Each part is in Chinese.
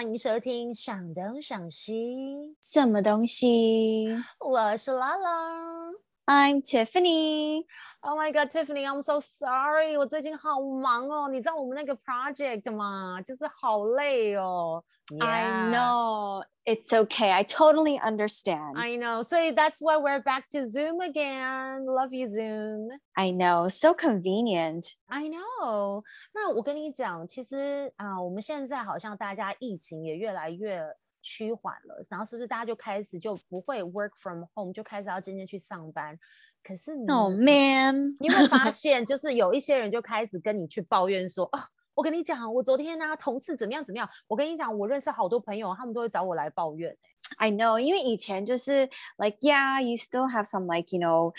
欢迎收听赏东赏西，什么东西我是拉拉。？I'm Tiffany。 Oh my god, Tiffany, I'm so sorry，我最近好忙哦。你知道我们那个 project 吗？就是好累哦。 I Yeah, know it's okay. I totally understand. I know. 所以 that's why we're back to Zoom again. Love you, Zoom. I know. So convenient. I know。那我跟你讲，其实啊、我们现在好像大家疫情也越来越 趋缓了，然后是不是大家就开始就不会 work from home，就开始要渐渐去上班？可是你 Oh man. 你有没有发现，就是有一些人就开始跟你去抱怨说，哦，我跟你讲，我昨天呢、同事怎么样怎么样。我跟你讲，我认识好多朋友，他们都会找我来抱怨、I know. 因为以前就是 like yeah, you still have some like you know.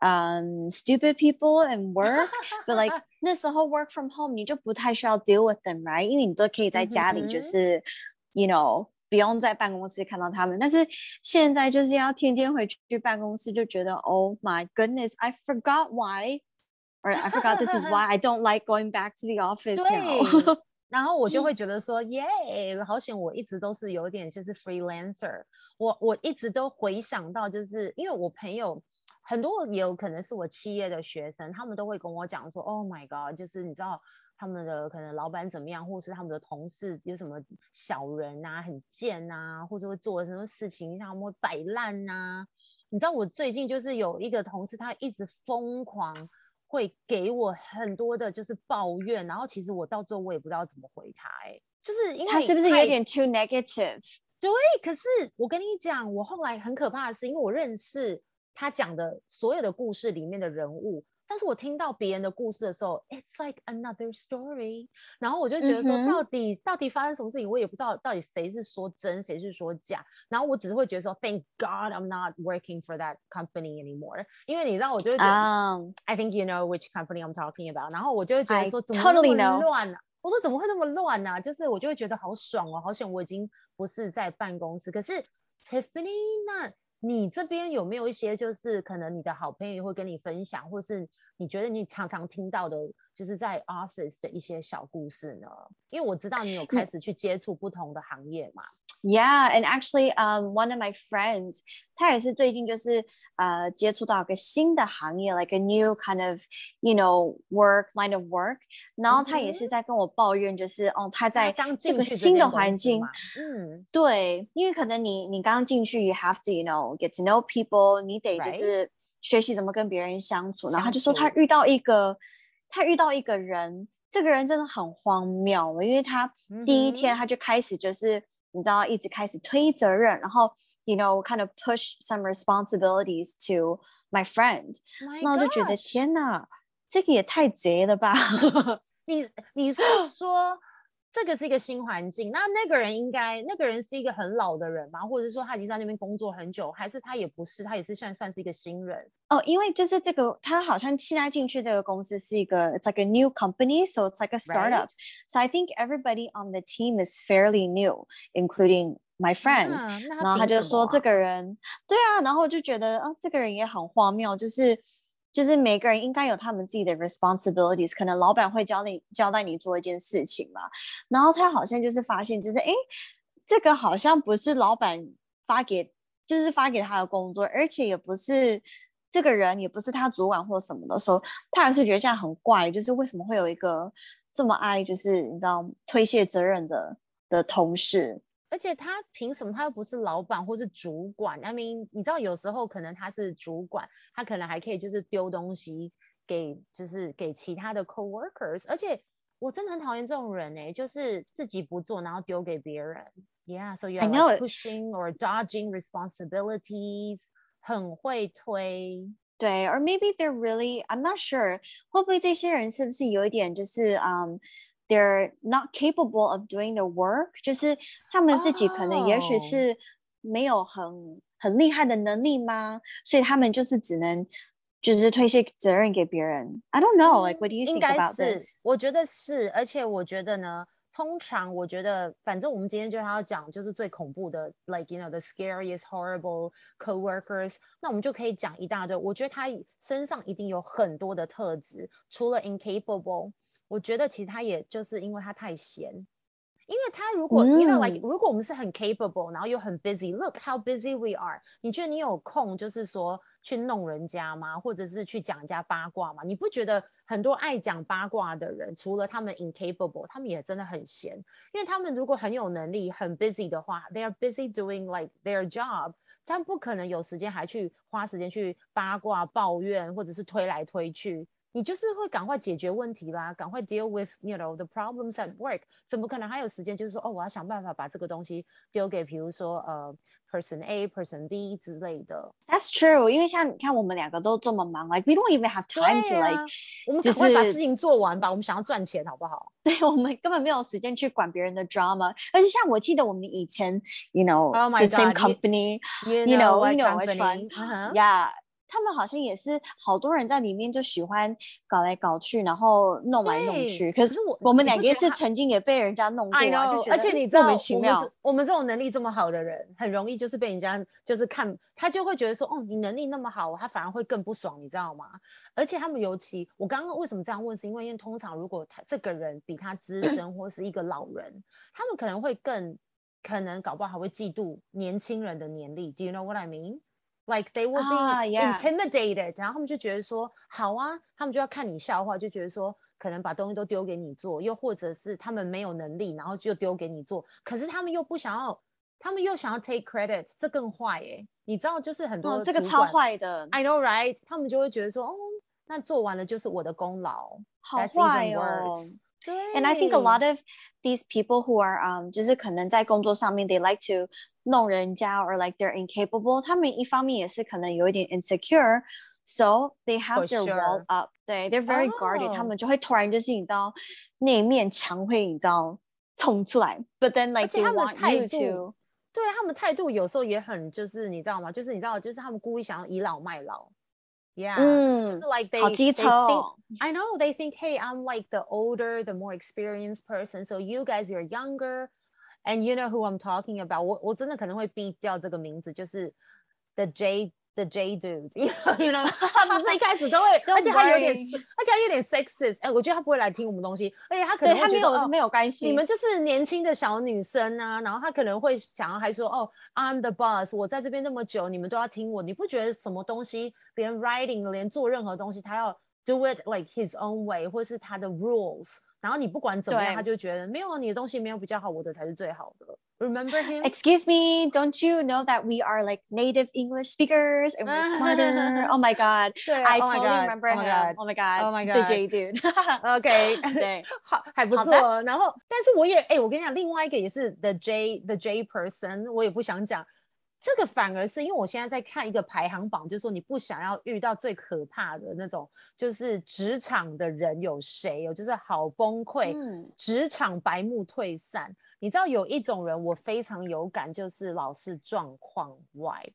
Um, stupid people and work, but like 那时候 work from home，你就不太需要 deal with them, right？因为你都可以在家里，就是、you know 不用在办公室看到他们。但是现在就是要天天回去办公室，就觉得 Oh my goodness, I forgot why, or I forgot this is why I don't like going back to the office now. 对 然后我就会觉得说，耶，好险！我一直都是有点就是 freelancer，我我一直都回想到，就是因为我朋友很多也有可能是我企业的学生，他们都会跟我讲说，Oh my god，就是你知道他们的可能老板怎么样，或是他们的同事有什么小人啊，很贱啊，或者会做什么事情让他们会摆烂呐、你知道我最近就是有一个同事，他一直疯狂会给我很多的就是抱怨，然后其实我到最后我也不知道怎么回他、欸，就是因为他是不是有太点 too negative？对，可是我跟你讲，我后来很可怕的是，因为我认识他讲的所有的故事里面的人物，但是我听到别人的故事的时候，it's like another story，然后我就觉得说，到底、到底发生什么事情，我也不知道到底谁是说真，谁是说假，然后我只是会觉得说，Thank God I'm not working for that company anymore，因为你知道，我就会觉得、啊、I think you know which company I'm talking about，然后我就会觉得说，怎么那么乱呢、我说怎么会那么乱呢、就是我就会觉得好爽哦，好险我已经不是在办公室。可是 Tiffany，那你这边有没有一些就是可能你的好朋友会跟你分享，或是你觉得你常常听到的，就是在 office 的一些小故事呢？因为我知道你有开始去接触不同的行业嘛。Yeah, and actually, um, one of my friends，他也是最近就是呃接触到一个新的行业，like a new kind of you know work line of work。然后他也嗯哼。是在跟我抱怨，就是哦他在刚这进去这个新的间公司环境嘛，嗯，对，因为可能你你刚进去，you have to you know get to know people，你得就 Right 是学习怎么跟别人相处。然后他相就说他处遇到一个，他遇到一个人，这个人真的很荒谬，因为他第一嗯天他就开始就是你知道一直开始推责任，然后 you know kind of push some responsibilities to my friend，那我就觉得天哪，这个也太贼了吧！你你是说这个是一个新环境？那那个人应该那个人是一个很老的人吗？或者是说他已经在那边工作很久，还是他也不是，他也是算算是一个新人？哦，因为就是这个，他好像现在进去这个公司是一个，it's like a new company, so it's like a startup. So I think everybody on the team is fairly new, including my friend. 然后他就说这个人，对啊，然后我就觉得，啊，这个人也很荒谬，就是就是每个人应该有他们自己的 responsibilities，可能老板会教你交代你做一件事情嘛，然后他好像就是发现，就是诶，这个好像不是老板发给，就是发给他的工作，而且也不是这个人，也不是他主管或什么的时候，他还是觉得这样很怪，就是为什么会有一个这么爱，就是你知道推卸责任的的同事。而且他凭什么？他又不是老板或是主管。明明你知道，有时候可能他是主管，他可能还可以就是丢东西给，就是给其他的 coworkers。而且我真的很讨厌这种人哎，就是自己不做，然后丢给别人。Yeah，so you know pushing or dodging responsibilities，很会推。对，or maybe they're really I'm not sure，会不会这些人是不是有一点就是嗯？they're not capable of doing the work，就是他们自己可能也许哦是没有很很厉害的能力吗？所以他们就是只能就是推卸责任给别人。I don't know, like what do you 应 think 该 about 是 this？，我觉得是，而且我觉得呢，通常我觉得，反正我们今天就要讲，就是最恐怖的，like you know the scariest horrible coworkers，那我们就可以讲一大堆。我觉得他身上一定有很多的特质，除了 incapable， 我觉得其实他也就是因为他太闲。因为他如果，you know like，如果我们是很 capable，然后又很 busy，look how busy we are。你觉得你有空就是说去弄人家吗？或者是去讲人家八卦吗？你不觉得很多爱讲八卦的人，除了他们 incapable，他们也真的很闲。因为他们如果很有能力、很 busy 的话，they are busy doing like their job，他们不可能有时间还去花时间去八卦、抱怨，或者是推来推去。你就是会赶快解决问题啦，赶快 deal with you know the problems at work，怎么可能还有时间就是说哦，我要想办法把这个东西丢给比如说呃 person A person B 之类的。That's true，因为像你看我们两个都这么忙，like we don't even have time to like，我们赶快把事情做完吧，我们想要赚钱好不好？对我们根本没有时间去管别人的 drama，而且像我记得我们以前，you know，the same company，you know，you know which one，yeah。他们好像也是好多人在里面就喜欢搞来搞去，然后弄来弄去。可是我我们两个是曾经也被人家弄过，而且你知道，我们我们这种能力这么好的人，很容易就是被人家就是看他就会觉得说，哦，你能力那么好，他反而会更不爽，你知道吗？而且他们尤其，我刚刚为什么这样问，是因为因为通常如果他这个人比他资深或是一个老人，他们可能会更可能搞不好还会嫉妒年轻人的年龄。Do you know what I mean？Like they will be intimidated，然后他们就觉得说好啊，他们就要看你笑话，就觉得说可能把东西都丢给你做，又或者是他们没有能力，然后就丢给你做，可是他们又不想要，他们又想要 take credit，这更坏哎，你知道就是很多这个超坏的，I know right，他们就会觉得说哦，那做完了就是我的功劳，好坏哦。And I think a lot of these people who are um 就是可能在工作上面 they like to 弄人家 or like they're incapable，他们一方面也是可能有一点 insecure，so they have their wall up，对，they're very guarded，他们就会突然就是你知道那面墙会你知道冲出来，but then like they want you to，对他们态度有时候也很就是你知道吗？就是你知道就是他们故意想要倚老卖老。 Yeah. Mm, like they, they think, I know they think, hey, I'm like the older, the more experienced person. So you guys, you're younger. And you know who I'm talking about? 我我真的可能会 beat 掉这个名字，就是 the J the J dude，you know，他不是一开始都会，而且他有点，而且他有点 sexist。哎，我觉得他不会来听我们东西，而且他可能他没有没有关系，你们就是年轻的小女生啊，然后他可能会想要还说，哦，I'm the boss，我在这边那么久，你们都要听我，你不觉得什么东西，连 writing，连做任何东西，他要 do it like his own way，或是他的 rules。然后你不管怎么样，他就觉得没有你的东西没有比较好，我的才是最好的。Remember him? Excuse me, don't you know that we are like native English speakers and we're smarter? oh my god, I totally remember him. Oh my god, oh my god, the J dude. OK，对，好还不错。然后，但是我也哎，我跟你讲，另外一个也是 the J the J person，我也不想讲。 这个反而是因为我现在在看一个排行榜，就是说你不想要遇到最可怕的那种，就是职场的人有谁？有就是好崩溃，职场白目退散。你知道有一种人我非常有感，就是老是状况外，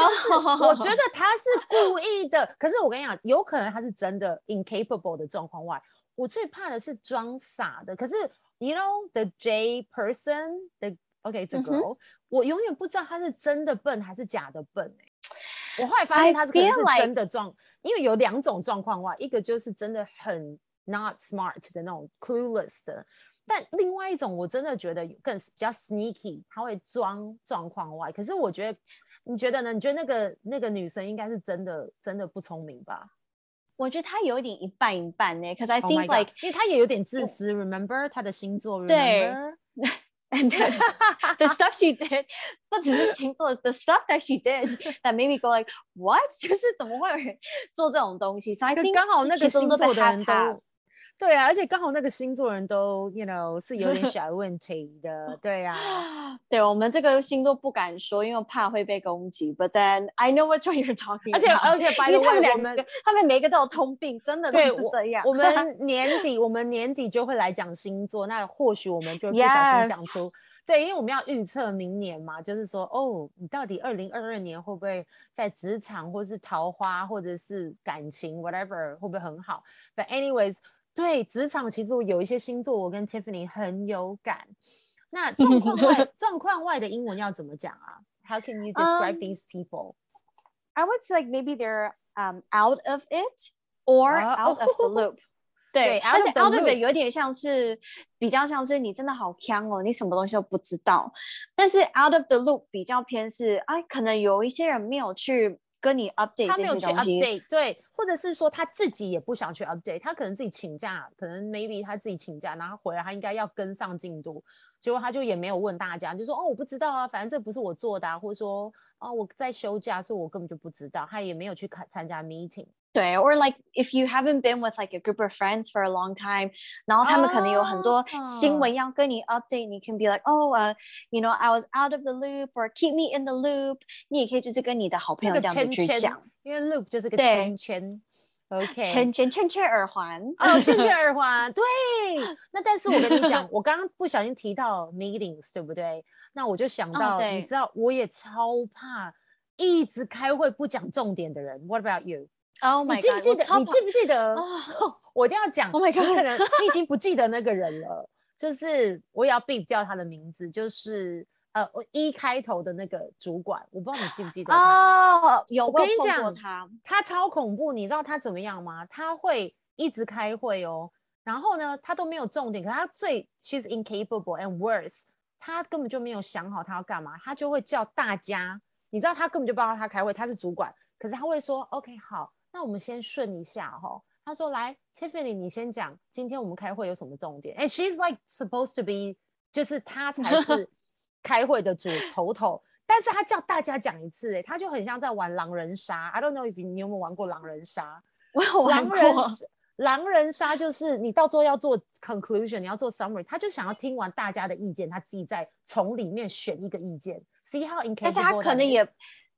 就是我觉得 他是故意的。可是我跟你讲，有可能他是真的 incapable 的状况外。我最怕的是装傻的。可是 you know the J person the OK，这个我永远不知道他是真的笨还是假的笨哎。我后来发现他可能是真的状，因为有两种状况外，一个就是真的很 not smart 的那种 clueless 的，但另外一种我真的觉得更比较 sneaky，他会装状况外。可是我觉得，你觉得呢？你觉得那个那个女生应该是真的真的不聪明吧？我觉得她有一点一半一半呢。Cause I think like，因为她也有点自私。Remember 她的星座 ？Remember？and the stuff she did 不只是星座 the stuff that she did that made me go like what 就是怎么会有人做这种东西？So I think 刚好那个星座的人都 对啊，而且刚好那个星座人都，you know，是有点 小问题的，对呀。对我们这个星座不敢说，因为怕会被攻击。But then I know what you're talking。而且而且，因为他们两个，他们每个都有通病，真的都是这样。我们 年底，我们年底就会来讲星座，那或许我们就不小心讲出。对，因为我们要预测明年嘛，就是说，哦，你到底二零二二年会不会在职场，或是桃花，或者是感情，whatever，会不会很好？But anyways。对职场，其实我有一些星座，我跟 Tiffany 很有感。那状况外，状况外的英文要怎么讲啊？How can you describe these people? I would say like maybe they're um out of it or out of the loop. 对，而且 out of it 有点像是比较像是你真的好强哦，你什么东西都不知道。但是 out of the loop 比较偏是，哎，可能有一些人没有去跟你 update 他没有去 update，对，或者是说他自己也不想去 update，他可能自己请假，可能 maybe 他自己请假，然后回来他应该要跟上进度，结果他就也没有问大家，就说哦我不知道啊，反正这不是我做的啊，或者说哦我在休假，所以我根本就不知道，他也没有去看参加 meeting。对，or like if you haven't been with like a group of friends for a long time，然后他们可能有很多新闻要跟你 update，、你 can be like oh uh you know I was out of the loop or keep me in the loop，你也可以就是跟你的好朋这个友这样子圈圈去讲，，因为 loop 就是个对圈圈，OK，圈圈圈圈耳环。哦，圈圈耳环，对。那但是我跟你讲，我刚刚不小心提到 meetings，对不对？那我就想哦到，对你知道，我也超怕一直开会不讲重点的人。What about you？ Oh 你记不！记得？你记不记得？哦 我一定要讲。Oh my god 能你已经 不记得那个人了，就是我也要避掉他的名字，就是呃，我一开头的那个主管，我不知道你记不记得他。哦，有我跟你讲他，他超恐怖，你知道他怎么样吗？他会一直开会哦，然后呢，他都没有重点，可是他最 she's incapable and worse，他根本就没有想好他要干嘛，他就会叫大家，你知道他根本就不知道他开会，他是主管，可是他会说 OK 好，那我们先顺一下哈、哦。他说来 Tiffany，你先讲，今天我们开会有什么重点？哎，she's like supposed to be，就是她才是 开会的主头头。但是他叫大家讲一次，哎，他就很像在玩狼人杀。I don't know if 你有没有玩过狼人杀？我有玩狼人过。杀狼人杀就是你到最后要做 conclusion，你要做 summary，他就想要听完大家的意见，他自己再从里面选一个意见。See how 但是他可能也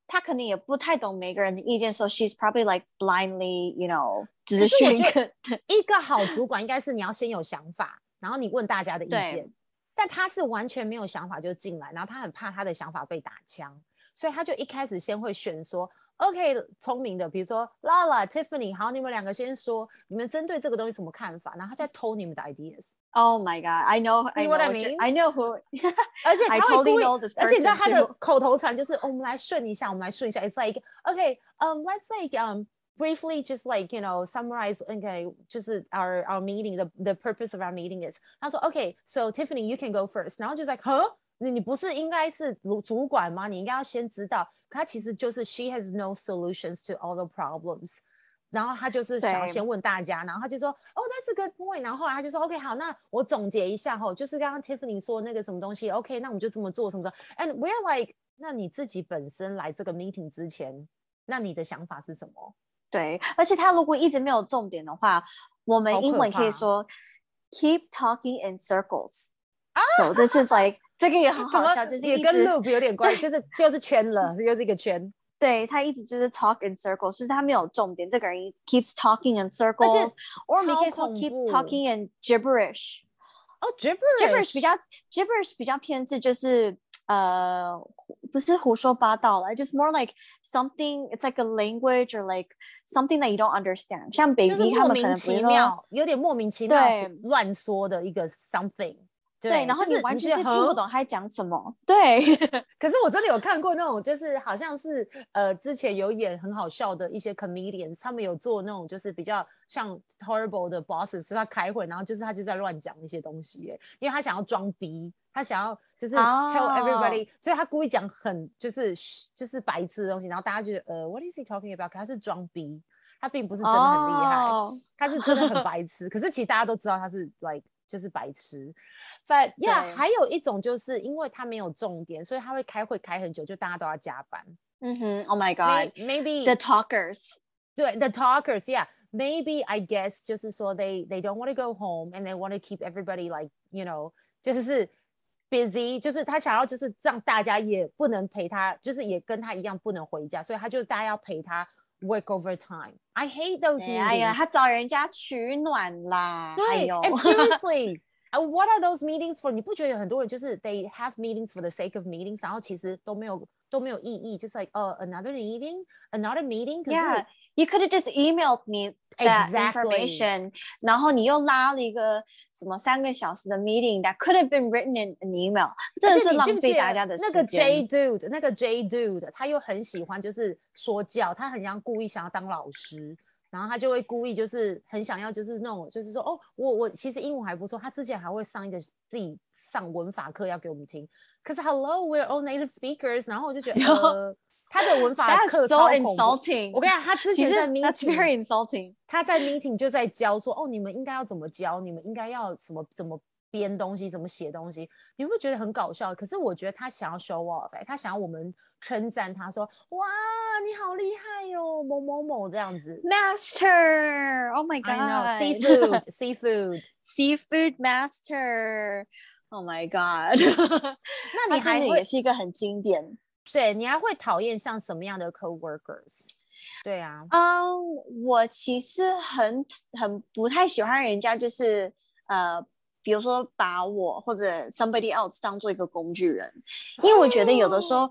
他可能也不太懂每个人的意见，so she's probably like blindly, you know，只是我选一觉个。一个好主管应该是你要先有想法，然后你问大家的意见。但他是完全没有想法就进来，然后他很怕他的想法被打枪，所以他就一开始先会选说 ，OK，聪明的，比如说 Lala、Tiffany，好，你们两个先说，你们针对这个东西什么看法，然后他再偷你们的 ideas， Oh my god, I know, I know what I know, which- mean? I know who. 而且 I 他会 totally 故意 know this 而且你知道 person 他的 too. 口头禅就是，哦我们来顺一下，我们来顺一下，It's like OK, um, let's like um briefly just like you know summarize okay 就是 our our meeting the the purpose of our meeting is 他说 OK, so Tiffany you can go first，然后就 like 呵，你你不是应该是主主管吗？你应该要先知道， 可他其实就是 she has no solutions to all the problems。然后他就是想要对先问大家，然后他就说，哦、t h a t s a good point。然后后来他就说，OK，好，那我总结一下哈，就是刚刚 Tiffany 说那个什么东西，OK，那我们就这么做，什么什么。And we're like，那你自己本身来这个 meeting 之前，那你的想法是什么？对，而且他如果一直没有重点的话，我好们英可怕文可以说 keep talking in circles。So this is like 这个也很怎么好笑，就是也跟一直 loop 有点关系，就是就是圈了，又是一个圈。对他一直就是 talk in circles，就是他没有重点。这个人 keeps talking in circles，或者你可以说超恐 keeps 怖 talking in gibberish。哦 gibberish 比较 gibberish 比较偏是就是呃胡不是胡说八道了，just more like something it's like a language or like something that you don't understand。像就是 baby 他们可莫名能不是说其妙，有点莫名其妙对乱说的一个 something。 对，然后就是完全是听不懂他在讲什么。对，可是我真的有看过那种，就是好像是呃，之前有演很好笑的一些 comedians，他们有做那种就是比较像 horrible 的 bosses，所以他开会，然后就是他就在乱讲一些东西耶，因为他想要装逼，他想要就是 tell 哦 everybody，、所以他故意讲很就是就是白痴的东西，然后大家觉得呃 what is he talking about？可他是装逼，他并不是真的很厉害。哦他是真的很白痴，可是其实大家都知道他是 like 就是白痴。But yeah，对还有一种就是因为他没有重点，所以他会开会开很久，就大家都要加班。嗯哼，Oh my May- God， Maybe the talkers。对 the talkers yeah maybe I guess 就是说 they they don't want to go home and they want to keep everybody like you know 就是 busy 就是他想要就是让大家也不能陪他，就是也跟他一样不能回家，所以他就大家要陪他 work overtime. I hate those 哎呀， meetings. 他找人家取暖啦。哎对呦， ，and seriously. Uh, what are those meetings for？你不觉得有很多人就是 they have meetings for the sake of meetings，然后其实都没有都没有意义，就是 like 呃、another meeting，another meeting，可是 Yeah, you could have just emailed me that Exactly. information. 然后你又拉了一个什么三个小时的 meeting that could have been written in an email，真的是浪费大家的时间那个 J。dude，那个 J dude，他又很喜欢就是说教，他很像故意想要当老师，然后他就会故意就是很想要，就是那种就是说哦，我我其实英文还不错。他之前还会上一个自己上文法课要给我们听。可是 Hello, we're all native speakers。然后我就觉得 呃，他的文法课超恐怖。我跟你讲，他之前在 meeting very insulting。他在 meeting 就在教说哦，你们应该要怎么教，你们应该要什么怎么。编东西怎么写东西，你会觉得很搞笑。可是我觉得他想要 show off，他想要我们称赞他，说哇你好厉害哟，某某某这样子。Master，Oh my God，seafood，seafood，seafood master，Oh my God。那你还也是一个很经典。对你还会讨厌像什么样的 co-workers？对啊，嗯，我其实很很不太喜欢人家就是呃。比如说把我或者 somebody else 当做一个工具人，因为我觉得有的时候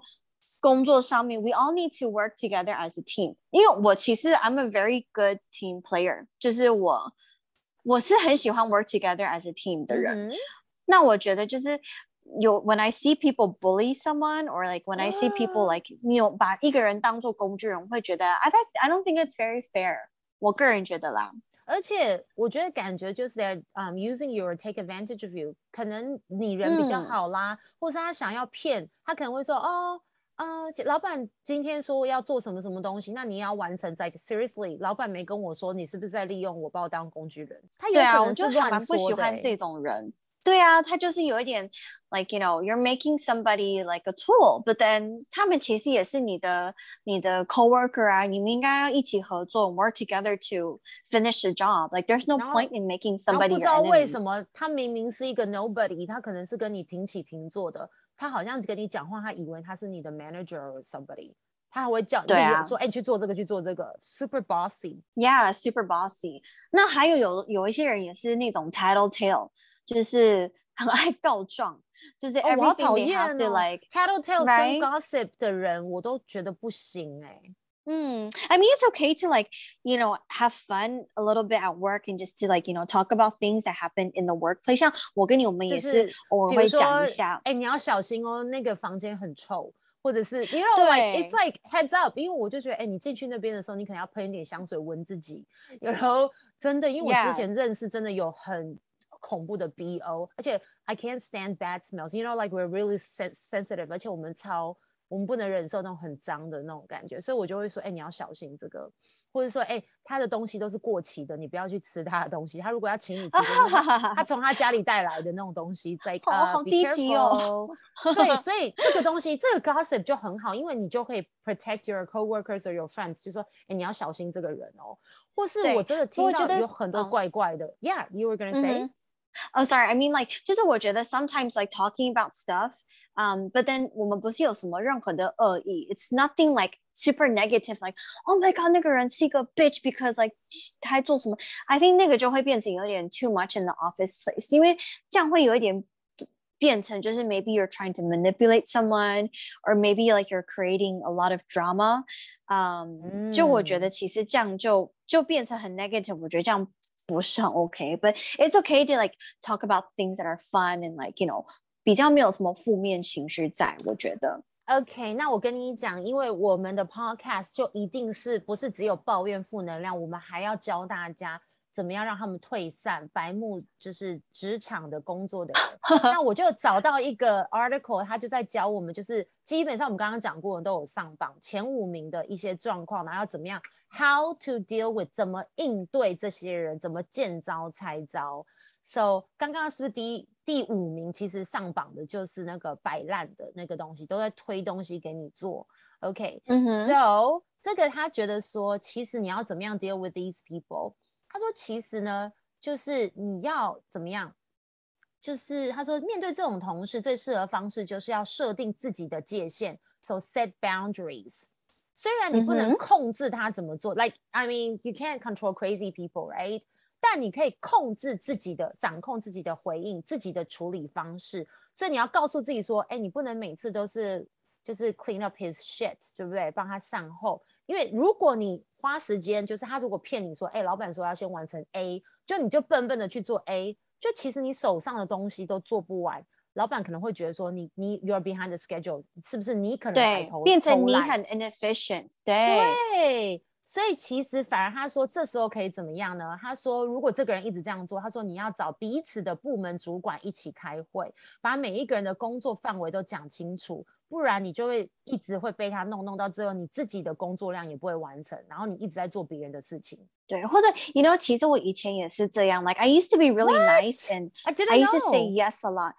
工作上面 we all need to work together as a team。因为我其实 I'm a very good team player，就是我我是很喜欢 work together as a team 的人。那我觉得就是有 when I see people bully someone or like when I see people like 你有把一个人当做工具人，我会觉得 I I don't think it's very fair。我个人觉得啦。 而且我觉得感觉就是 they're um using you or take advantage of you，可能你人比较好啦，或是他想要骗，他可能会说哦，呃，老板今天说要做什么什么东西，那你要完成在 seriously，老板没跟我说，你是不是在利用我把我当工具人？他有可能是乱说的。不喜欢这种人。对啊，他就是有一点，like you know you're making somebody like a tool，but then 他们其实也是你的你的 coworker 啊，你们应该要一起合作，work together to finish the job。Like there's no point in making somebody 不知道为什么他明明是一个 nobody，他可能是跟你平起平坐的，他好像跟你讲话，他以为他是你的 manager or somebody，他还会叫你说，哎，去做这个，去做这个，super bossy。Yeah，super bossy。那还有有有一些人也是那种 tattletale。 就是很爱告状，就是 everything they have to like tattletales 跟 gossip 的人，我都觉得不行哎。Mm, I mean, it's okay to like, you know, have fun a little bit at work and just to like, you know, talk about things that happen in the workplace. 像我跟你，我们也是偶尔会讲一下。哎，你要小心哦，那个房间很臭，或者是，you know, like it's like heads up。因为我就觉得，哎，你进去那边的时候，你可能要喷一点香水闻自己。有时候真的，因为我之前认识，真的有很恐怖的 BO，而且 I can't stand bad smells. You know, like we're really sensitive，而且我们超我们不能忍受那种很脏的那种感觉，所以我就会说，哎，你要小心这个，或者说，哎，他的东西都是过期的，你不要去吃他的东西。他如果要请你吃，他从他家里带来的那种东西，在哦，好低级哦。对，所以这个东西，这个 gossip 就很好，因为你就可以 protect your coworkers or your friends，就说，哎，你要小心这个人哦。或是我真的听到有很多怪怪的，Yeah，you were gonna say。Oh, sorry. I mean, like, 就是我觉得 sometimes like talking about stuff, um, but then 我们不是有什么任何的恶意. It's nothing like super negative, like, oh my god, 那个人是一个 bitch because like 他做什么? I think 那个就会变成有点 too much in the office place，因为这样会有一点变成就是 maybe you're trying to manipulate someone or maybe like you're creating a lot of drama. Um, 嗯，就我觉得其实这样就就变成很 negative，我觉得这样 不是很 OK，but it's okay to like talk about things that are fun and like you know 比较没有什么负面情绪在，我觉得。OK，那我跟你讲，因为我们的 Podcast 就一定是不是只有抱怨负能量，我们还要教大家 怎么样让他们退散，白目就是职场的工作的人。那我就找到一个 article，他就在教我们，就是基本上我们刚刚讲过的都有上榜前五名的一些状况，然后怎么样。How to deal with 怎么应对这些人，怎么见招拆招。So 刚刚是不是第一第五名？其实上榜的就是那个摆烂的那个东西，都在推东西给你做。OK，So 这个他觉得说，其实你要怎么样 deal with these people？他说其实呢，就是你要怎么样？就是他说面对这种同事，最适合方式就是要设定自己的界限。So set boundaries。虽然你不能控制他怎么做，like I mean you can't control crazy people, right？但你可以控制自己的掌控自己的回应，自己的处理方式。所以你要告诉自己说，哎，你不能每次都是就是 clean up his shit，对不对？帮他善后。因为如果你花时间，就是他如果骗你说，哎，老板说要先完成 A，就你就笨笨的去做 A，就其实你手上的东西都做不完。老板可能会觉得说你你 you're behind the schedule，是不是你可能对变成你很 inefficient？对对，所以其实反而他说这时候可以怎么样呢？他说如果这个人一直这样做，他说你要找彼此的部门主管一起开会，把每一个人的工作范围都讲清楚，不然你就会一直会被他弄弄到最后，你自己的工作量也不会完成，然后你一直在做别人的事情。对，或者 you know，其实我以前也是这样，like I used to be really nice and I didn't I used to say know. yes a lot.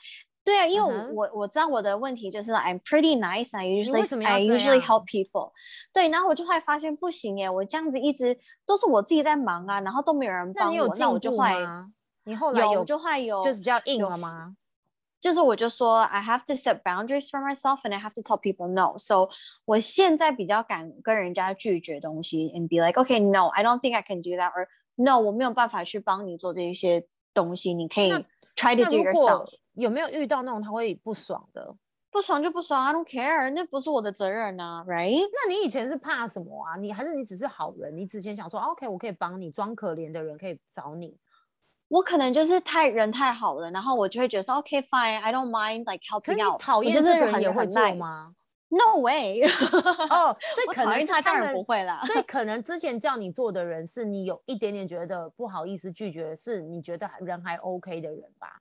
对啊，因为嗯哼我我知道我的问题就是 I'm pretty nice. I 为 usually 要 I 这 usually 样 help people. 对，然后我就会发现不行耶，我这样子一直都是我自己在忙啊，然后都没有人帮我，那你有进步那我就会吗？你后来有就会有就是比较硬有了吗？就是我就说 I have to set boundaries for myself and I have to tell people no. So 我现在比较敢跟人家拒绝东西，and be like, okay, no, I don't think I can do that, or no，我没有办法去帮你做这一些东西，你可以 try to do yourself。有没有遇到那种他会不爽的？不爽就不爽，I don't care，那不是我的责任啊，right？那你以前是怕什么啊？你还是你只是好人？你之前想说、啊 OK，我可以帮你，装可怜的人可以找你。我可能就是太人太好了，然后我就会觉得说，OK fine，I don't mind like helping 是 out。你讨厌我就是人也会很做吗？？No way！哦，所以可能他，当然不会啦。所以 可能之前叫你做的人，是你有一点点觉得不好意思拒绝，是你觉得人还 OK 的人吧？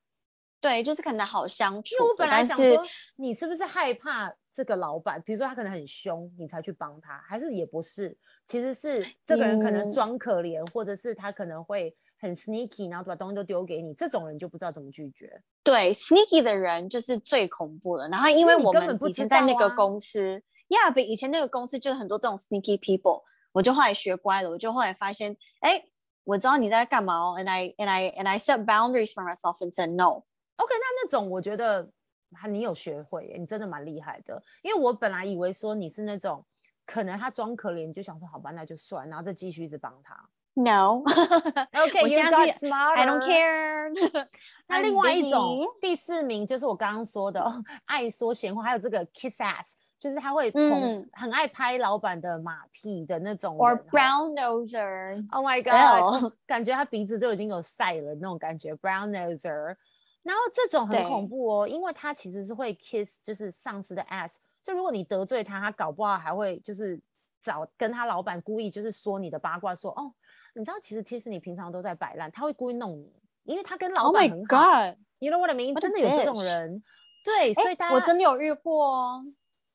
对，就是可能好相处因为我本来想说，你是不是害怕这个老板？比如说他可能很凶，你才去帮他，还是也不是？其实是这个人可能嗯装可怜，或者是他可能会很 sneaky，然后把东西都丢给你，这种人就不知道怎么拒绝。对 sneaky 的人就是最恐怖的。然后因为我们以前在那个公司，Yeah，比以前那个公司就是很多这种 sneaky people，我就后来学乖了，我就后来发现，哎，我知道你在干嘛哦，and I and I and I set boundaries for myself and said no。OK，那那种我觉得啊，你有学会耶，你真的蛮厉害的。因为我本来以为说你是那种可能他装可怜，你就想说好吧，那就算，然后再继续一直帮他。No，OK，我 you 现在 got 是 smarter。I don't care 那另外一种第四名就是我刚刚说的、哦，爱说闲话，还有这个 kiss ass，就是他会捧、嗯很爱拍老板的马屁的那种人。or brown noser。Oh my god！感觉他鼻子就已经有晒了那种感觉，brown noser。然后这种很恐怖哦，因为他其实是会 kiss，就是上司的 ass。所以如果你得罪他，他搞不好还会就是找跟他老板故意就是说你的八卦，说哦，你知道其实 Tiffany 平常都在摆烂，他会故意弄你，因为他跟老 Oh 板 my 很好。god！You know what I a 真的有这种人，对，所以哎大，家我真的有遇过哦。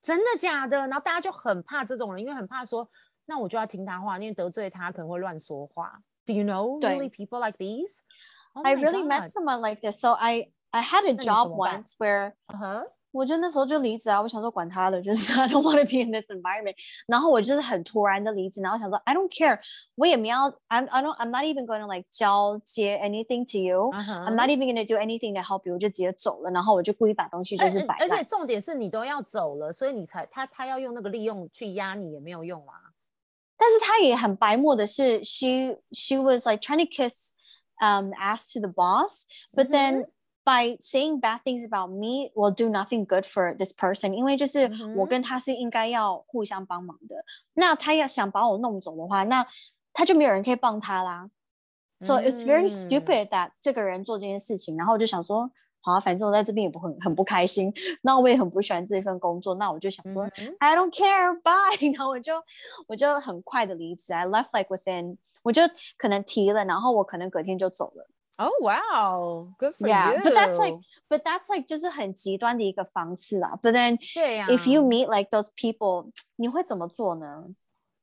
真的假的？然后大家就很怕这种人，因为很怕说，那我就要听他话，因为得罪他可能会乱说话。Do you know really people like these? Oh I really met someone like this. So I I had a job once where 我就那时候就离职啊，我想说管他的，就是 I don't want to be in this environment。然后我就是很突然的离职，然后想说 I don't care，我也没要 I'm I don't I'm not even going to like 交接 anything to you。嗯 I'm 哼 not even going to do anything to help you，我就直接走了。然后我就故意把东西就是摆而且。重点是你都要走了，所以你才他他要用那个利用去压你也没有用啊。但是他也很白目的是，she she was like trying to kiss um ass to the boss, but 嗯 then by saying bad things about me will do nothing good for this person，因为就是嗯哼我跟他是应该要互相帮忙的。那他要想把我弄走的话，那他就没有人可以帮他啦。So it's very 嗯 stupid that 这个人做这件事情，然后我就想说，好、啊，反正我在这边也不很很不开心，那我也很不喜欢这份工作，那我就想说、嗯哼 I don't care, bye，然后我就我就很快的离职，I left like within，我就可能提了，然后我可能隔天就走了。Oh wow, good for Yeah, you. but that's like but that's like 就是很极端的一个方式啦。But then 对呀、if you meet like those people，你会怎么做呢？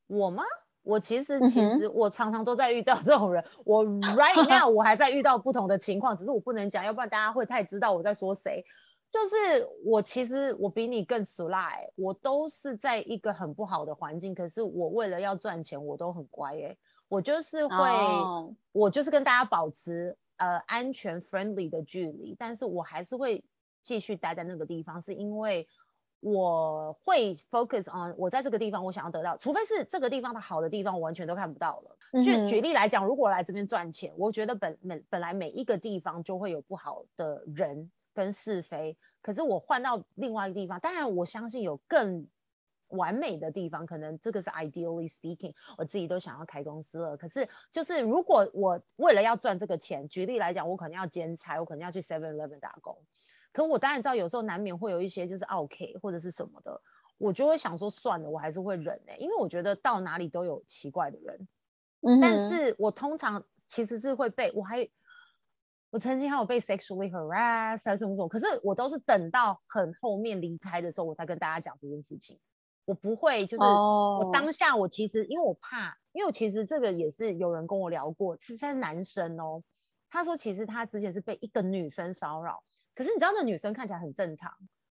我吗？我其实其实我常常都在遇到这种人。我 right now 我还在遇到不同的情况，只是我不能讲，要不然大家会太知道我在说谁。就是我其实我比你更熟啦、欸，我都是在一个很不好的环境，可是我为了要赚钱，我都很乖哎、我就是会哦我就是跟大家保持呃安全 friendly 的距离，但是我还是会继续待在那个地方，是因为我会 focus on 我在这个地方我想要得到，除非是这个地方的好的地方我完全都看不到了。举嗯哼举例来讲，如果我来这边赚钱，我觉得本本本来每一个地方就会有不好的人跟是非，可是我换到另外一个地方，当然我相信有更完美的地方，可能这个是 ideally speaking，我自己都想要开公司了。可是就是如果我为了要赚这个钱，举例来讲，我可能要兼差，我可能要去 Seven Eleven 打工。可我当然知道，有时候难免会有一些就是 OK 或者是什么的，我就会想说算了，我还是会忍哎，因为我觉得到哪里都有奇怪的人。嗯但是我通常其实是会被我还我曾经还有被 sexually harass 还是什么什么，可是我都是等到很后面离开的时候，我才跟大家讲这件事情。我不会就是我哦当下我其实因为我怕，因为我其实这个也是有人跟我聊过，是在男生哦，他说其实他之前是被一个女生骚扰，可是你知道那女生看起来很正常，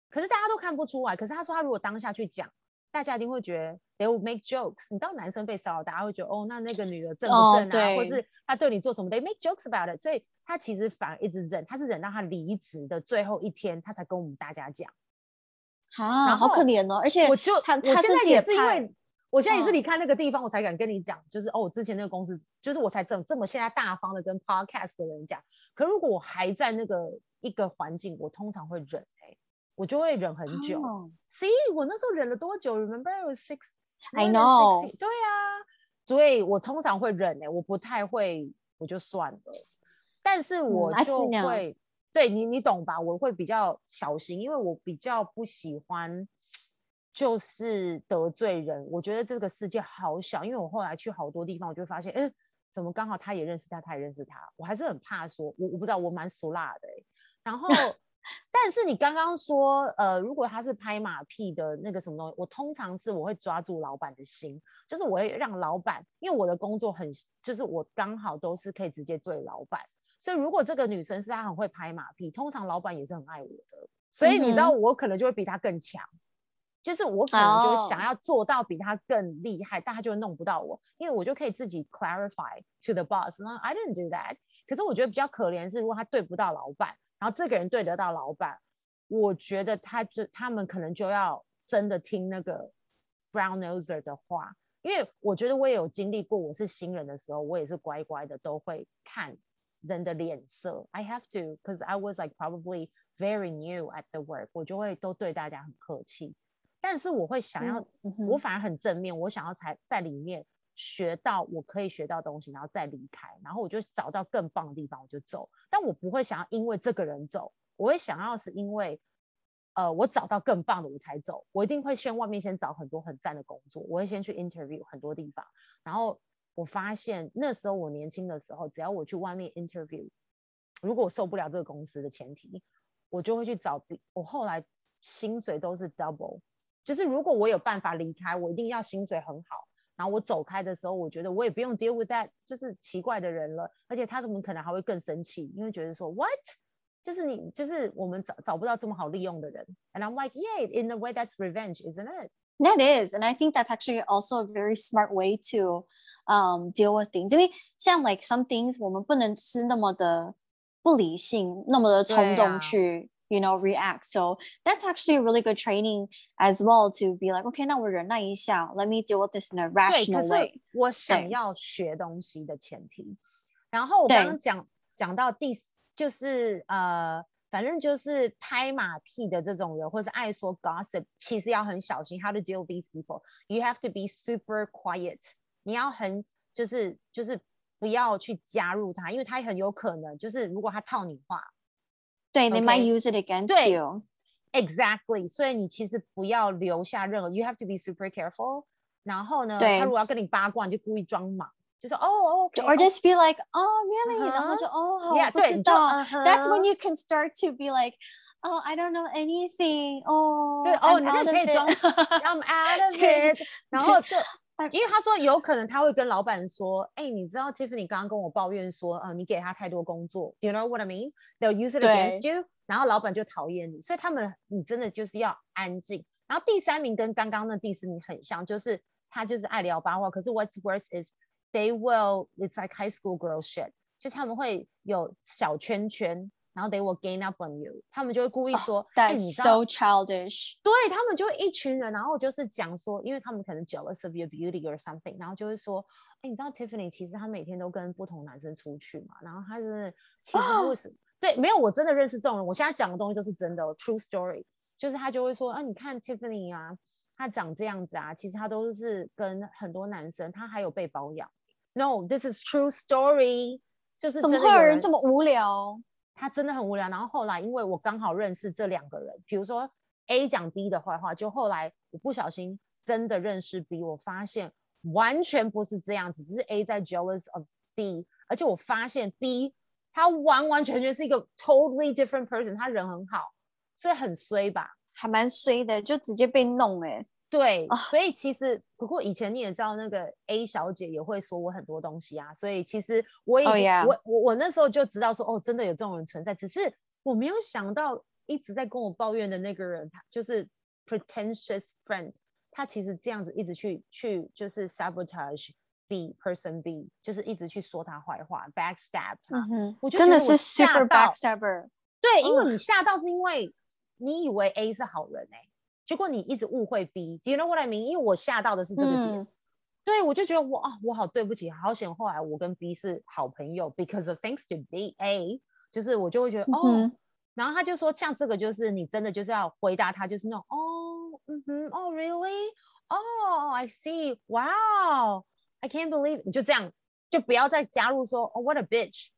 可是大家都看不出来。可是他说他如果当下去讲，大家一定会觉得 they will make jokes。你知道男生被骚扰，大家会觉得哦，那那个女的正不哦正啊，或是他对你做什么，they make jokes about it。所以他其实反而一直忍，他是忍到他离职的最后一天，他才跟我们大家讲。啊，好可怜哦！而且我就他我现在也是因为我现在也是嗯离开那个地方，我才敢跟你讲，就是哦，我之前那个公司，就是我才这这么现在大方的跟 podcast 的人讲。可如果我还在那个一个环境，我通常会忍哎、我就会忍很久。哦 See，我那时候忍了多久？Remember it was six. I know. six- 对啊，所以我通常会忍哎、我不太会，我就算了。但是我就 now. 会，对你你懂吧？我会比较小心，因为我比较不喜欢就是得罪人。我觉得这个世界好小，因为我后来去好多地方，我就发现，哎，怎么刚好他也认识他，他也认识他，我还是很怕说，我我不知道，我蛮俗辣的、欸。然后，但是你刚刚说，呃，如果他是拍马屁的那个什么东西，我通常是我会抓住老板的心，就是我会让老板，因为我的工作很，就是我刚好都是可以直接对老板，所以如果这个女生是她很会拍马屁，通常老板也是很爱我的，所以你知道我可能就会比她更强。就是我可能就想哦要做到比他更厉害，但他就弄不到我，因为我就可以自己 clarify to the boss，那 I didn't do that。可是我觉得比较可怜是，如果他对不到老板，然后这个人对得到老板，我觉得他就他们可能就要真的听那个 brown noser 的话，因为我觉得我也有经历过，我是新人的时候，我也是乖乖的都会看人的脸色。I have to, because I was like probably very new at the work，我就会都对大家很客气。但是我会想要，我反而很正面，我想要才在里面学到我可以学到东西，然后再离开，然后我就找到更棒的地方，我就走。但我不会想要因为这个人走，我会想要是因为，呃，我找到更棒的我才走。我一定会先外面先找很多很赞的工作，我会先去 interview 很多地方，然后我发现那时候我年轻的时候，只要我去外面 interview，如果我受不了这个公司的前提，我就会去找比我后来薪水都是 double。就是如果我有办法离开，我一定要薪水很好。然后我走开的时候，我觉得我也不用 deal with that，就是奇怪的人了。而且他们可能还会更生气，因为觉得说 what，就是你就是我们找找不到这么好利用的人。And I'm like yeah，in a way that's revenge, isn't it? That is, and I think that's actually also a very smart way to um deal with things. 因为像 like some things 我们不能是那么的不理性，那么的冲对啊动去 you know react. So that's actually a really good training as well to be like, okay, 那我忍耐一下，let me deal with this in a 对，可 rational 是 way. 我想对要学东西的前提。然后我对刚刚讲讲到第四，就是呃，反正就是拍马屁的这种人，或是爱说 gossip，其实要很小心 how to deal with these people. You have to be super quiet. 你要很就是就是不要去加入他，因为他很有可能就是如果他套你话对，they might use it against you.，exactly，所以你其实不要留下任何，you have to be super careful。然后呢，对他如果要跟你八卦，你就故意装忙，就说哦哦，OK，Or just be like, oh, really? 然后就哦，好，Yeah，我不对，知道。嗯 That's when you can start to be like, oh, I don't know anything. Oh, 对哦你这可以装. I'm out of it，然后就对因为他说有可能他会跟老板说，哎，你知道 Tiffany 刚刚跟我抱怨说，呃，你给他太多工作 you know what I mean? They'll use it against you，然后老板就讨厌你，所以他们你真的就是要安静。然后第三名跟刚刚的第四名很像，就是他就是爱聊八卦，可是 What's worse is they will it's like high school girl shit，就是他们会有小圈圈，然后 they will gain up on you，他们就会故意说，哎，你 That's 知道 so childish. 对他们就会一群人，然后就是讲说，因为他们可能 jealous of your beauty or something，然后就会说，哎，你知道 Tiffany 其实她每天都跟不同男生出去嘛，然后她真的其实为什么、对没有我真的认识这种人，我现在讲的东西都是真的、哦、，true story，就是他就会说，啊，你看 Tiffany 啊，她长这样子啊，其实她都是跟很多男生，她还有被包养。No，this is true story，就是怎么会有人这么无聊？他真的很无聊。然后后来，因为我刚好认识这两个人，比如说 A 讲 B 的坏话，就后来我不小心真的认识 B，我发现完全不是这样子，只是 A 在 jealous of B，而且我发现 B 他完完全全是一个 totally different person，他人很好，所以很衰吧，还蛮衰的，就直接被弄哎。对，所以其实不过以前你也知道，那个 A 小姐也会说我很多东西啊，所以其实我已经我我我那时候就知道说哦，真的有这种人存在，只是我没有想到一直在跟我抱怨的那个人，他就是 pretentious friend，他其实这样子一直去去就是 sabotage B person B，就是一直去说他坏话，backstab 他，我就真的是 super backstabber。对，因为你吓到是因为你以为 A 是好人哎。结果你一直误会 B，Do you know what I mean？因为我吓到的是这个点，对我就觉得我啊，我好对不起，好险。后来我跟 B 是好朋友，because of thanks to B，A，就是我就会觉得哦，然后他就说像这个就是你真的就是要回答他，就是那种哦，嗯哼，哦，really？哦，I see，Wow，I can't believe，你就这样，就不要再加入说哦，What a bitch，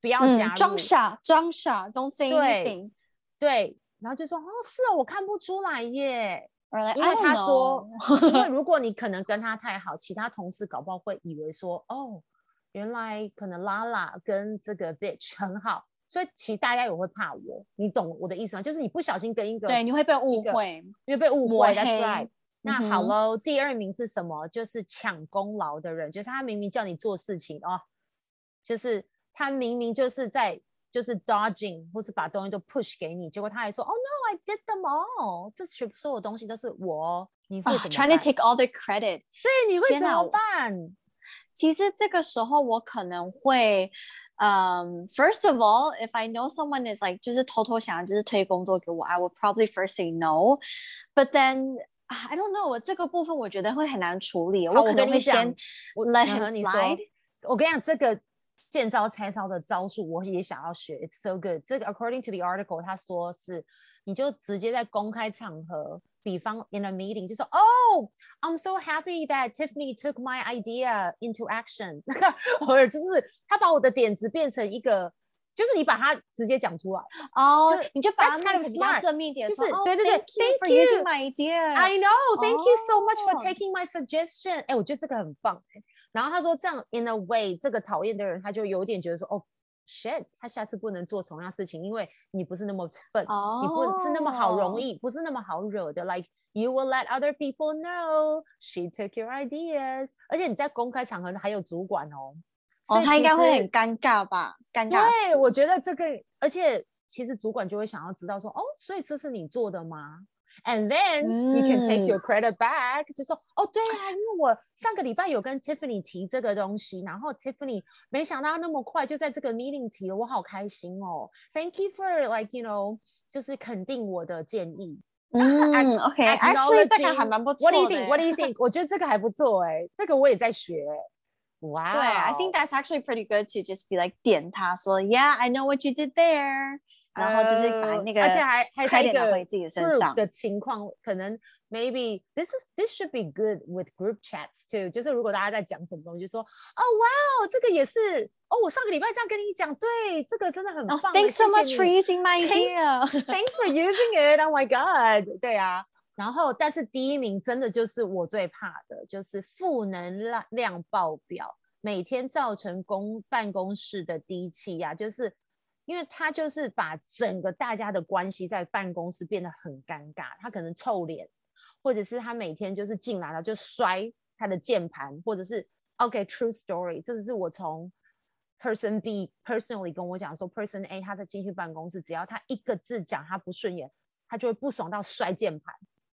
不要加入，装傻，装傻，Don't say anything，对。然后就说哦，是哦，我看不出来耶，因为他说，因为 如果你可能跟他太好，其他同事搞不好会以为说，哦，原来可能拉拉跟这个 bitch 很好，所以其实大家也会怕我，你懂我的意思吗？就是你不小心跟一个，对，你会被误会，因为被误会，That's right。那好喽，第二名是什么？就是抢功劳的人，就是他明明叫你做事情哦，就是他明明就是在。就是 dodging 或是把东西都 push 给你，结果他还说，Oh no, I did them all，这全部所有东西都是我，你会怎么？Trying to take all the credit，对，你会怎么办？其实这个时候我可能会，嗯，First of all, if I know someone is like 就是偷偷想要就是推工作给我，I would probably first say no, but then I don't know，我这个部分我觉得会很难处理，我可能会先 let him slide。我跟你讲这个。 见招拆招的招数，我也想要学。It's so good。这个 according to the article，他说是，你就直接在公开场合，比方 in a meeting，就说，Oh, I'm so happy that Tiffany took my idea into action。那个或者就是他把我的点子变成一个，就是你把它直接讲出来。哦，你就把它看成比较正面点，就是对对对，Thank you for my idea。I know. Thank you so much for taking my suggestion。哎，我觉得这个很棒。然后他说这样，in a way，这个讨厌的人他就有点觉得说，哦，shit，他下次不能做同样事情，因为你不是那么笨，你不是那么好容易，不是那么好惹的。Like you will let other people know she took your ideas，而且你在公开场合还有主管哦，哦，他应该会很尴尬吧？尴尬。对，我觉得这个，而且其实主管就会想要知道说，哦，所以这是你做的吗？And then you can take your credit back，就说哦对啊，因为我上个礼拜有跟 Tiffany 提这个东西，然后 Tiffany 没想到那么快就在这个 meeting 提了，我好开心哦。Thank you for like you know，就是肯定我的建议。嗯，OK，actually 这个还蛮不错。What do you think? What do you think? 我觉得这个还不错哎，这个我也在学。哇，对，I think that's actually pretty good to just be like 点他说，Yeah, I know what you did there. 然后就是把那个，而且还还在一个自己身上的情况，可能 maybe this is this should be good with group chats too。就是如果大家在讲什么东西，就说哦哇哦，这个也是哦，我上个礼拜这样跟你讲，对，这个真的很棒。Thanks so much for using my idea. Thanks for using it. Oh my god. 对啊，然后但是第一名真的就是我最怕的，就是负能量量爆表，每天造成公办公室的低气压，就是。因为他就是把整个大家的关系在办公室变得很尴尬，他可能臭脸，或者是他每天就是进来了就摔他的键盘，或者是 OK True Story，这是我从 Person B personally 跟我讲说，Person A 他在进去办公室，只要他一个字讲他不顺眼，他就会不爽到摔键盘，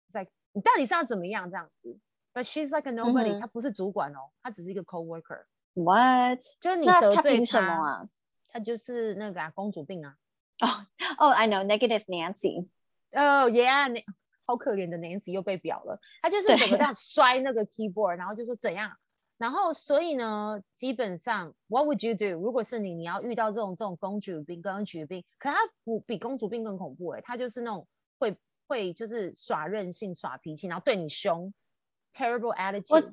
在你到底是要怎么样这样子？But she's like a nobody，他不是主管哦，他只是一个 coworker。What？就是你得罪什么啊？他就是那个啊，公主病啊！哦哦，I know negative Nancy。哦，Yeah，好可怜的 Nancy 又被表了。她就是怎么这样摔那个 keyboard，然后就说怎样。然后所以呢，基本上 What would you do？如果是你，你要遇到这种这种公主病、公主病，可她不比公主病更恐怖哎，她就是那种会会就是耍任性、耍脾气，然后对你凶，terrible attitude。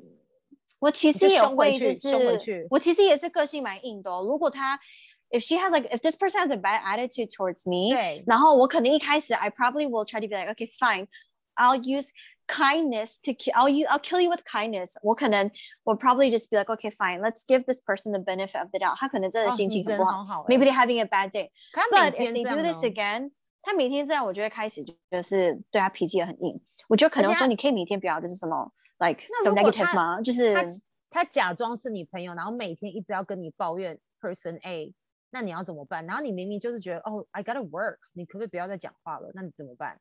我其实也会就是，我其实也是个性蛮硬的。哦如果他 if she has like if this person has a bad attitude towards me，对，然后我可能一开始 I probably will try to be like okay fine I'll use kindness to kill I'll you I'll kill you with kindness 我可能 will probably just be like okay fine let's give this person the benefit of the doubt 他可能真的哦心你真情很不好、好好欸 maybe they're having a bad day 可他每 but if 天 they 这 do 样 this 哦 again 他每天这样我就会开始就是对他脾气也很硬我就可能而且他说你可以每天不要就是什么 like 那 so 如果 negative 他吗就是他他假装是你朋友，然后每天一直要跟你抱怨 person A， 那你要怎么办？然后你明明就是觉得哦，I gotta work，你可不可以不要再讲话了？那你怎么办？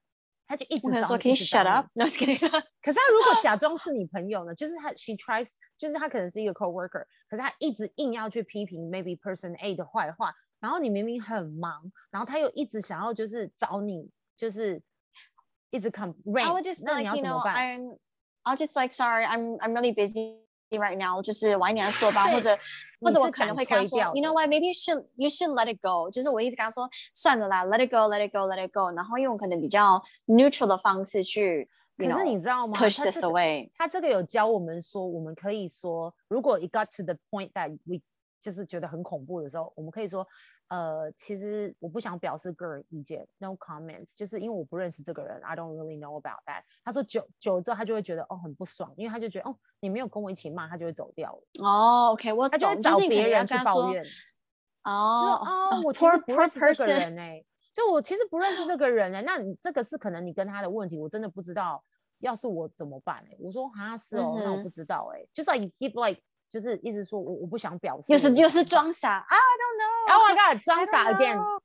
他就一直找你 shut up no just kidding 可是他如果假装是你朋友呢？就是他 she tries，就是他可能是一个 coworker，可是他一直硬要去批评 maybe person A 的坏话，然后你明明很忙，然后他又一直想要就是找你，就是一直 be 那你要怎么办 I'll just like sorry I'm I'm really busy right now 就是晚一点再说吧，对或者或你是者我可能敢会跟他说推掉 you know 的 what maybe you should you should let it go 就是我一直跟他说算了啦 let it go let it go let it go 然后用可能比较 neutral 的方式去可 you 是 know 你知道吗 push 他 this 这个 away 他这个有教我们说，我们可以说，如果 it got to the point that we 就是觉得很恐怖的时候，我们可以说，呃，其实我不想表示个人意见，no comments，就是因为我不认识这个人，I don't really know about that。他说久久了之后，他就会觉得哦很不爽，因为他就觉得哦你没有跟我一起骂，他就会走掉了，哦 OK 我他就找别人去抱怨，就哦说哦我其实 poor 不认识这个人哎、就我其实不认识这个人哎、那你这个是可能你跟他的问题，我真的不知道，要是我怎么办哎、我说哈是哦，那我不知道哎、就是 like keep like 就是一直说我我不想表示，又是又是装傻 I don't know Oh my god，装傻 again，know.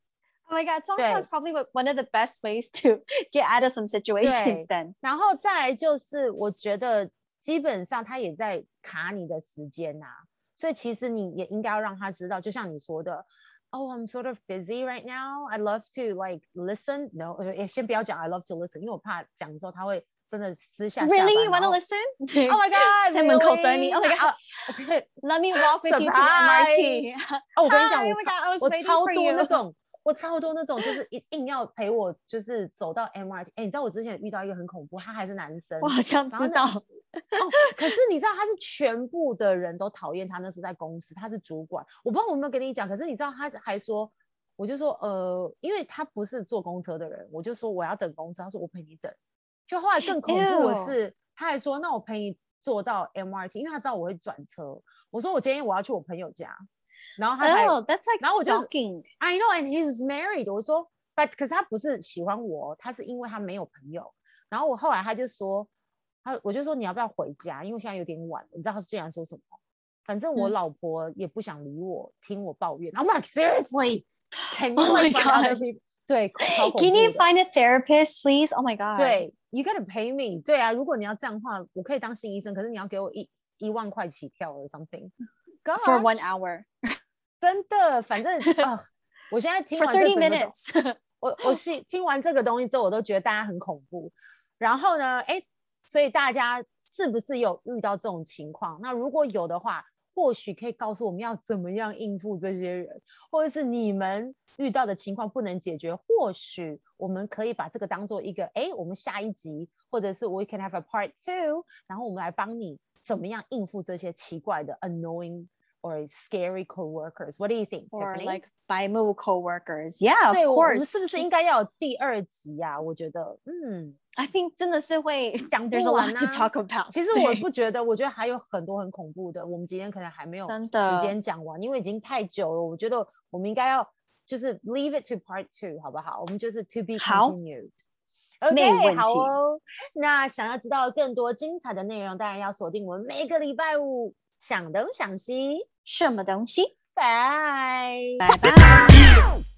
Oh my god, 装傻 probably one of the best ways to get out of some situations then. 然后再来就是我觉得基本上他也在卡你的时间呐、所以其实你也应该要让他知道，就像你说的。Oh, I'm sort of busy right now. I love to like listen. No，呃先不要讲 I love to listen，因为我怕讲的时候他会真的私下下，Really you wanna listen? Oh my god！在门口等你 really？Oh my god Let me walk with you to MRT. 哦，我跟你讲，我 oh my 超 god, 我超多那种，我超多那种，就是一硬要陪我，就是走到 MRT。哎，你知道我之前遇到一个很恐怖，他还是男生，我好像知道。哦，可是你知道他是全部的人都讨厌他，那是在公司，他是主管。我不知道我有没有跟你讲，可是你知道他还说，我就说呃，因为他不是坐公车的人，我就说我要等公车，他说我陪你等。就后来更恐怖的是，他还说那我陪你坐到 MRT，因为他知道我会转车。我说我今天我要去我朋友家，然后他才 Oh, that's like 然后我就 stalking. I know and he was married。我说，but 可是他不是喜欢我，他是因为他没有朋友。然后我后来他就说，他我就说你要不要回家？因为现在有点晚了。你知道他竟然说什么？反正我嗯老婆也不想理我，听我抱怨。I'm like seriously, can you Oh find other God. people？对，Can you find a therapist, please? Oh my god. 对，you gotta pay me。对啊，如果你要这样的话，我可以当新医生，可是你要给我一一万块起跳 or something。For one Gosh，hour. 真的，反正 啊，我现在听完这 thirty 整个东 minutes. 我我是听完这个东西之后，我都觉得大家很恐怖。然后呢，哎，所以大家是不是有遇到这种情况？那如果有的话，或许可以告诉我们要怎么样应付这些人，或者是你们遇到的情况不能解决，或许我们可以把这个当做一个，哎，我们下一集，或者是 we can have a part two，然后我们来帮你怎么样应付这些奇怪的 annoying or scary coworkers。What do you think, or Tiffany? like by move coworkers. Yeah, of 对，我我们.是不是应该要有第二集呀、我觉得，嗯，I think 真的是会讲不完 about. 其实我不觉得，我觉得还有很多很恐怖的，我们今天可能还没有时间讲完，因为已经太久了。我觉得我们应该要就是 leave it to part two，好不好？我们就是 to be continued。OK，好哦。那想要知道更多精彩的内容，当然要锁定我们每个礼拜五想东想西。什么东西？拜。拜拜。